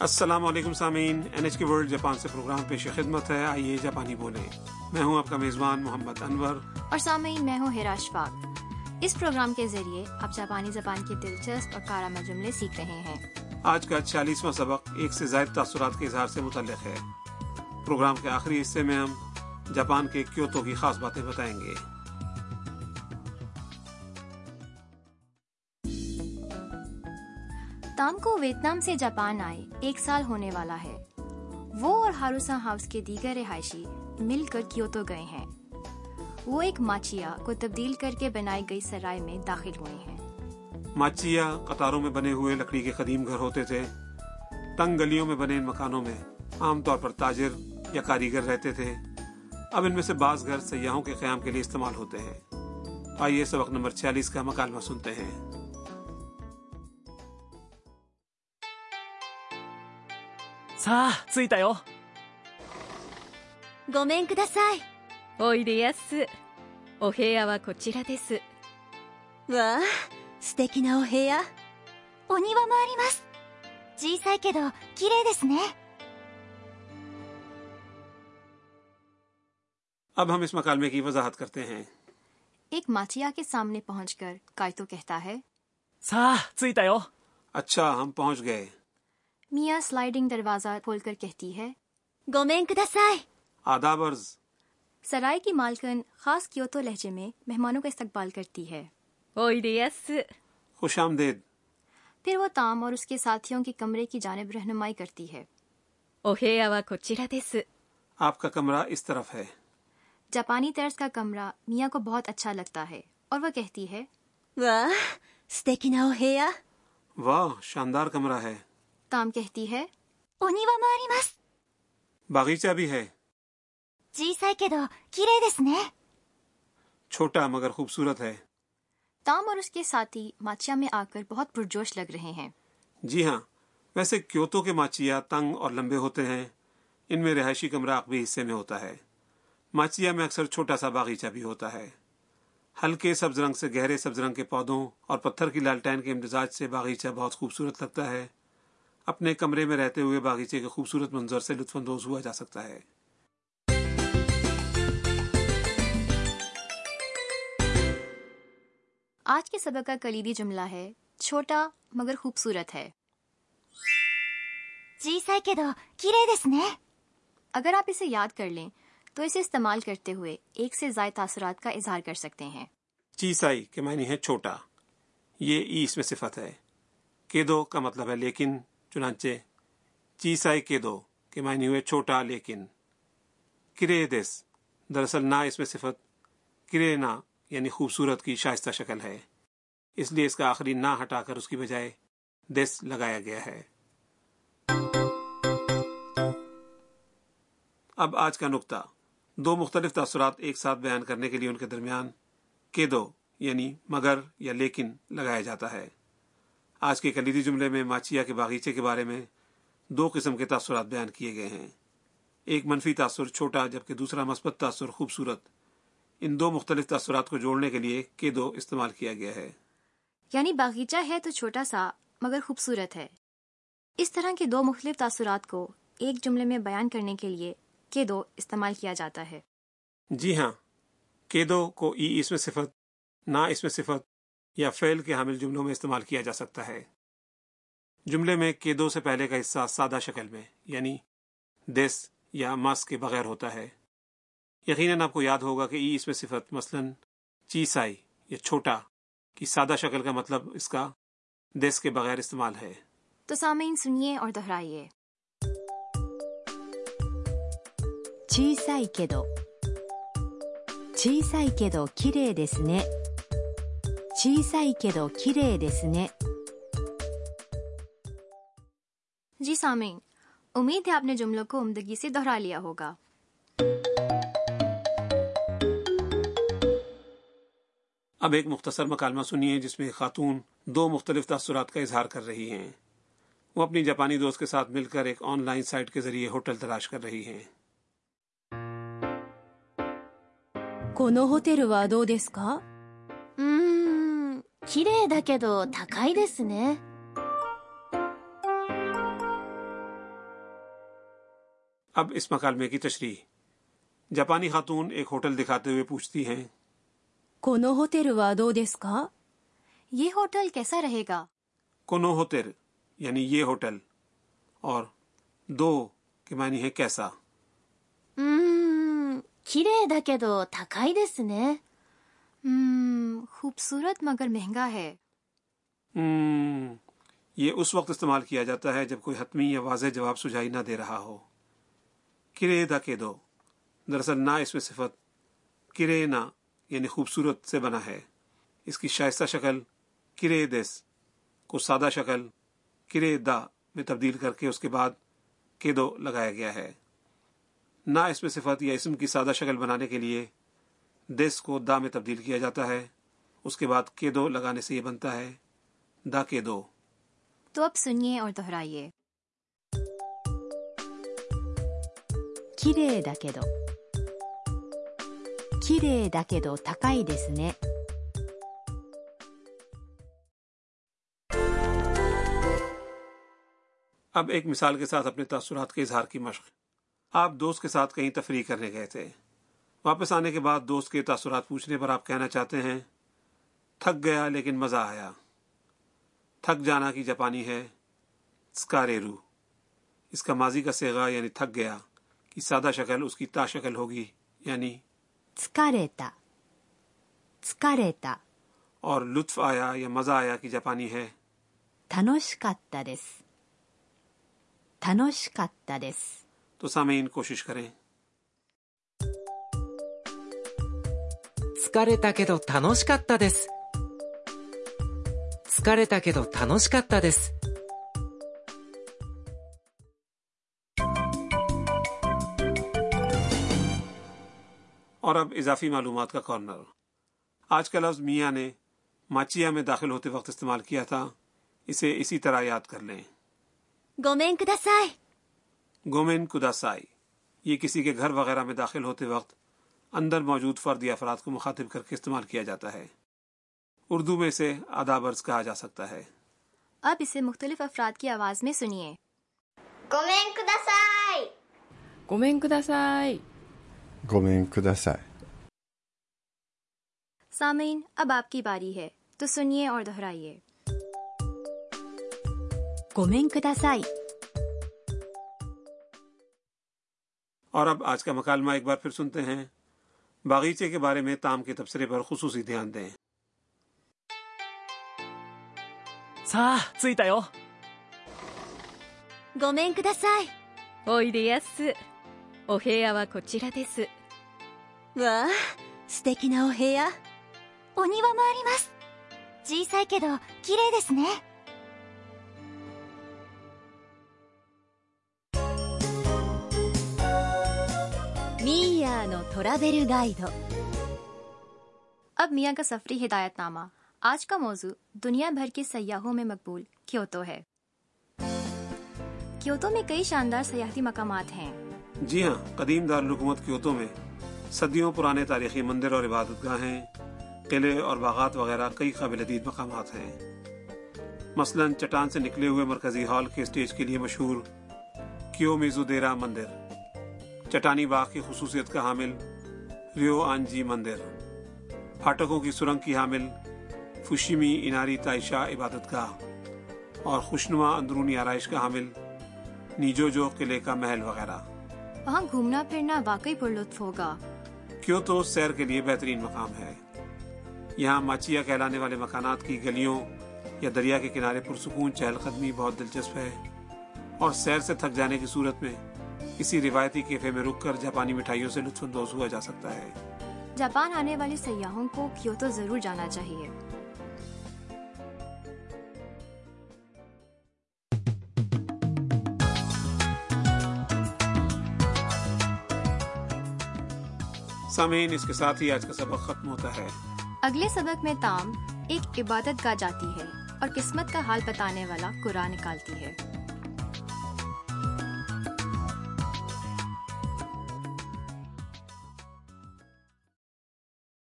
السلام علیکم سامعین N H K world Japan سے پروگرام پیش خدمت ہے۔ آئیے جاپانی بولیں۔ میں ہوں آپ کا میزبان محمد انور۔ اور سامعین میں ہوں ہراش فاق اس پروگرام کے ذریعے آپ جاپانی زبان کے دلچسپ اور کارآمد جملے سیکھ رہے ہیں۔ آج کا چھیالیسواں سبق ایک سے زائد تاثرات کے اظہار سے متعلق ہے۔ پروگرام کے آخری حصے میں ہم جاپان کے کیوتو کی خاص باتیں بتائیں گے۔ تام کو ویتنام سے جاپان آئے، ایک سال ہونے والا ہے۔ وہ اور ہاروسا ہاؤس کے دیگر رہائشی مل کر کیوتو گئے ہیں۔ وہ ایک ماچیا کو تبدیل کر کے بنائی گئی سرائے میں داخل ہوئے ہیں۔ ماچیا قطاروں میں بنے ہوئے لکڑی کے قدیم گھر ہوتے تھے۔ تنگ گلیوں میں بنے ان مکانوں میں عام طور پر تاجر یا کاریگر رہتے تھے۔ اب ان میں سے بعض گھر سیاحوں کے قیام کے لیے استعمال ہوتے ہیں۔ آئیے سبق نمبر چھیالیس کا مکالمہ سنتے ہیں۔ さあ着いたよごめんくださいおいでやすお部屋はこちらですわあ素敵なお部屋お庭もあります小さいけど綺麗ですね اب ہم اس مکالمے کی وضاحت کرتے ہیں ایک ماچیا کے سامنے پہنچ کر کائتو کہتا ہے さあ着いたよ اچھا ہم پہنچ گئے میاں سلائڈنگ دروازہ کھول کر کہتی ہے گومین کداسائے آدابرز سرائے کی مالکن خاص کیوتو لہجے میں مہمانوں کا استقبال کرتی ہے۔ خوش آمدید۔ پھر وہ تام اور اس کے ساتھیوں کے کمرے کی جانب رہنمائی کرتی ہے۔ اوہے اوا کوچیرا دیس آپ کا کمرہ اس طرف ہے۔ جاپانی طرز کا کمرہ میاں کو بہت اچھا لگتا ہے اور وہ کہتی ہے واہ سٹیکی ناو ہےیا واہ شاندار کمرہ ہے۔ تام کہتی ہے اونی باغیچہ بھی ہے جی سائے کے دو کیرے دس نے چھوٹا مگر خوبصورت ہے تام اور اس کے ساتھی ماچیا میں آ کر بہت پرجوش لگ رہے ہیں جی ہاں ویسے کیوتو کے ماچیا تنگ اور لمبے ہوتے ہیں ان میں رہائشی کمرہ بھی حصے میں ہوتا ہے ماچیا میں اکثر چھوٹا سا باغیچہ بھی ہوتا ہے ہلکے سبز رنگ سے گہرے سبز رنگ کے پودوں اور پتھر کی لالٹین کے امتزاج سے باغیچہ بہت خوبصورت لگتا ہے اپنے کمرے میں رہتے ہوئے باغیچے کے خوبصورت منظر سے لطف اندوز ہوا جا سکتا ہے۔ آج کے سبق کا کلیدی جملہ ہے چھوٹا مگر خوبصورت ہے۔ جی اگر آپ اسے یاد کر لیں تو اسے استعمال کرتے ہوئے ایک سے زائد تاثرات کا اظہار کر سکتے ہیں۔ چیسائی کے معنی ہے چھوٹا۔ یہ ای اس میں صفت ہے۔ کیدو کا مطلب ہے لیکن چنانچہ چیسائی کے دو کے معنی ہوئے چھوٹا لیکن کرے دس دراصل نہ اس میں صفت کرے نہ یعنی خوبصورت کی شائستہ شکل ہے اس لیے اس کا آخری نہ ہٹا کر اس کی بجائے دس لگایا گیا ہے اب آج کا نقطہ دو مختلف تاثرات ایک ساتھ بیان کرنے کے لیے ان کے درمیان کے دو یعنی مگر یا لیکن لگایا جاتا ہے آج کے کلیدی جملے میں ماچیا کے باغیچے کے بارے میں دو قسم کے تاثرات بیان کیے گئے ہیں۔ ایک منفی تاثر چھوٹا جبکہ دوسرا مثبت تاثر خوبصورت۔ ان دو مختلف تاثرات کو جوڑنے کے لیے کے دو استعمال کیا گیا ہے۔ یعنی باغیچہ ہے تو چھوٹا سا مگر خوبصورت ہے۔ اس طرح کے دو مختلف تاثرات کو ایک جملے میں بیان کرنے کے لیے کے دو استعمال کیا جاتا ہے۔ جی ہاں کے دو کو ای اس میں صفت نہ اس میں صفت یا فعل کے حامل جملوں میں استعمال کیا جا سکتا ہے۔ جملے میں کے دو سے پہلے کا حصہ سادہ شکل میں یعنی دس یا مس کے بغیر ہوتا ہے۔ یقیناً آپ کو یاد ہوگا کہ ای اس میں صفت مثلا چیسائی یا چھوٹا کی سادہ شکل کا مطلب اس کا دیس کے بغیر استعمال ہے۔ تو سامعین سنیے اور دہرائیے۔ چیسائی کے دو۔ چیسائی کے دو کھیرے دس نے۔ 小さいけど綺麗ですね جی سامعین امید ہے آپ نے جملوں کو عمدگی سے دہرا لیا ہوگا اب ایک مختصر مکالمہ سنیے جس میں ایک خاتون دو مختلف تاثرات کا اظہار کر رہی ہیں وہ اپنی جاپانی دوست کے ساتھ مل کر ایک آن لائن سائٹ کے ذریعے ہوٹل تلاش کر رہی ہیں このホテルはどうですかうーん 綺麗だけど高いですね اب اس مکالمے کی تشریح جاپانی خاتون ایک ہوٹل دکھاتے ہوئے پوچھتی ہیں このホテルはどうですか یہ ہوٹل کیسا رہے گا کونو ہوتر یعنی یہ ہوٹل اور دو کے معنی ہے کیسا うーん綺麗だけど高いですね خوبصورت مگر مہنگا ہے۔ یہ اس وقت استعمال کیا جاتا ہے جب کوئی حتمی یا واضح جواب سجائی نہ دے رہا ہو۔ کرے دا کے دو۔ دراصل نہ اس میں صفت کرے نہ یعنی خوبصورت سے بنا ہے۔ اس کی شائستہ شکل کرے دس کو سادہ شکل کرے دا میں تبدیل کر کے اس کے بعد کے دو لگایا گیا ہے۔ نہ اس میں صفت یا اسم کی سادہ شکل بنانے کے لیے دس کو دا میں تبدیل کیا جاتا ہے۔ اس کے بعد کے دو لگانے سے یہ بنتا ہے۔ دا کے دو تو اب سنیے اور دہرائیے۔ اب ایک مثال کے ساتھ اپنے تاثرات کے اظہار کی مشق۔ آپ دوست کے ساتھ کہیں تفریح کرنے گئے تھے۔ واپس آنے کے بعد دوست کے تاثرات پوچھنے پر آپ کہنا چاہتے ہیں تھک گیا لیکن مزہ آیا۔ تھک جانا کی جاپانی ہے اسکاریرو اس کا ماضی کا سیگا یعنی تھک گیا کی سادہ شکل اس کی تا شکل ہوگی یعنی سکاریتا۔ سکاریتا۔ اور لطف آیا یا مزہ آیا کی جاپانی ہے؟ تھنوشکاتارس تھنوشکاتارس تو سامعین کوشش کریں۔ 疲れたけど楽しかったです疲れたけど楽しかったです اور اب اضافی معلومات کا کارنر آج کا لفظ میاں نے ماچیا میں داخل ہوتے وقت استعمال کیا تھا اسے اسی طرح یاد کر لیں ごめんください گومین کداسائی یہ کسی کے گھر وغیرہ میں داخل ہوتے وقت اندر موجود فردی افراد کو مخاطب کر کے استعمال کیا جاتا ہے۔ اردو میں اسے آدابرز کہا جا سکتا ہے۔ اب اسے مختلف افراد کی آواز میں سنیے۔ سامعین اب آپ کی باری ہے۔ تو سنیے اور دہرائیے۔ اور اب آج کا مکالمہ ایک بار پھر سنتے ہیں۔ باغیچے کے بارے میں تام کے تبصرے پر خصوصی دھیان دیں۔ جی ーのトラベルガイド اب میاں کا سفری ہدایت نامہ آج کا موضوع دنیا بھر کے سیاحوں میں مقبول کیوتو ہے کیوتو میں کئی شاندار سیاحتی مقامات ہیں جی ہاں قدیم دارالحکومت کیوتو میں صدیوں پرانے تاریخی مندر اور عبادت گاہیں قلعے اور باغات وغیرہ کئی قابل دید مقامات ہیں مثلا چٹان سے نکلے ہوئے مرکزی ہال کے اسٹیج کے لیے مشہور کیو میزو دیرا مندر چٹانی باغ کی خصوصیت کا حامل ریو آنجی مندر۔ پھاٹکوں کی سرنگ کی حامل فشیمی اناری تائشا عبادت گاہ اور خوشنما اندرونی آرائش کا حامل نیجو جو قلعے کا محل وغیرہ۔ وہاں گھومنا پھرنا واقعی پرلطف ہوگا۔ کیوتو سیر کے لیے بہترین مقام ہے۔ یہاں ماچیا کہلانے والے مکانات کی گلیوں یا دریا کے کنارے پرسکون چہل قدمی بہت دلچسپ ہے۔ اور سیر سے تھک جانے کی صورت میں کسی روایتی کیفے میں رک کر جاپانی مٹھائیوں سے لطف اندوز ہوا جا سکتا ہے۔ جاپان آنے والے سیاحوں کو کیوتو ضرور جانا چاہیے۔ سامعین اس کے ساتھ ہی آج کا سبق ختم ہوتا ہے۔ اگلے سبق میں تام ایک عبادت گاہ جاتی ہے اور قسمت کا حال بتانے والا قرآن نکالتی ہے۔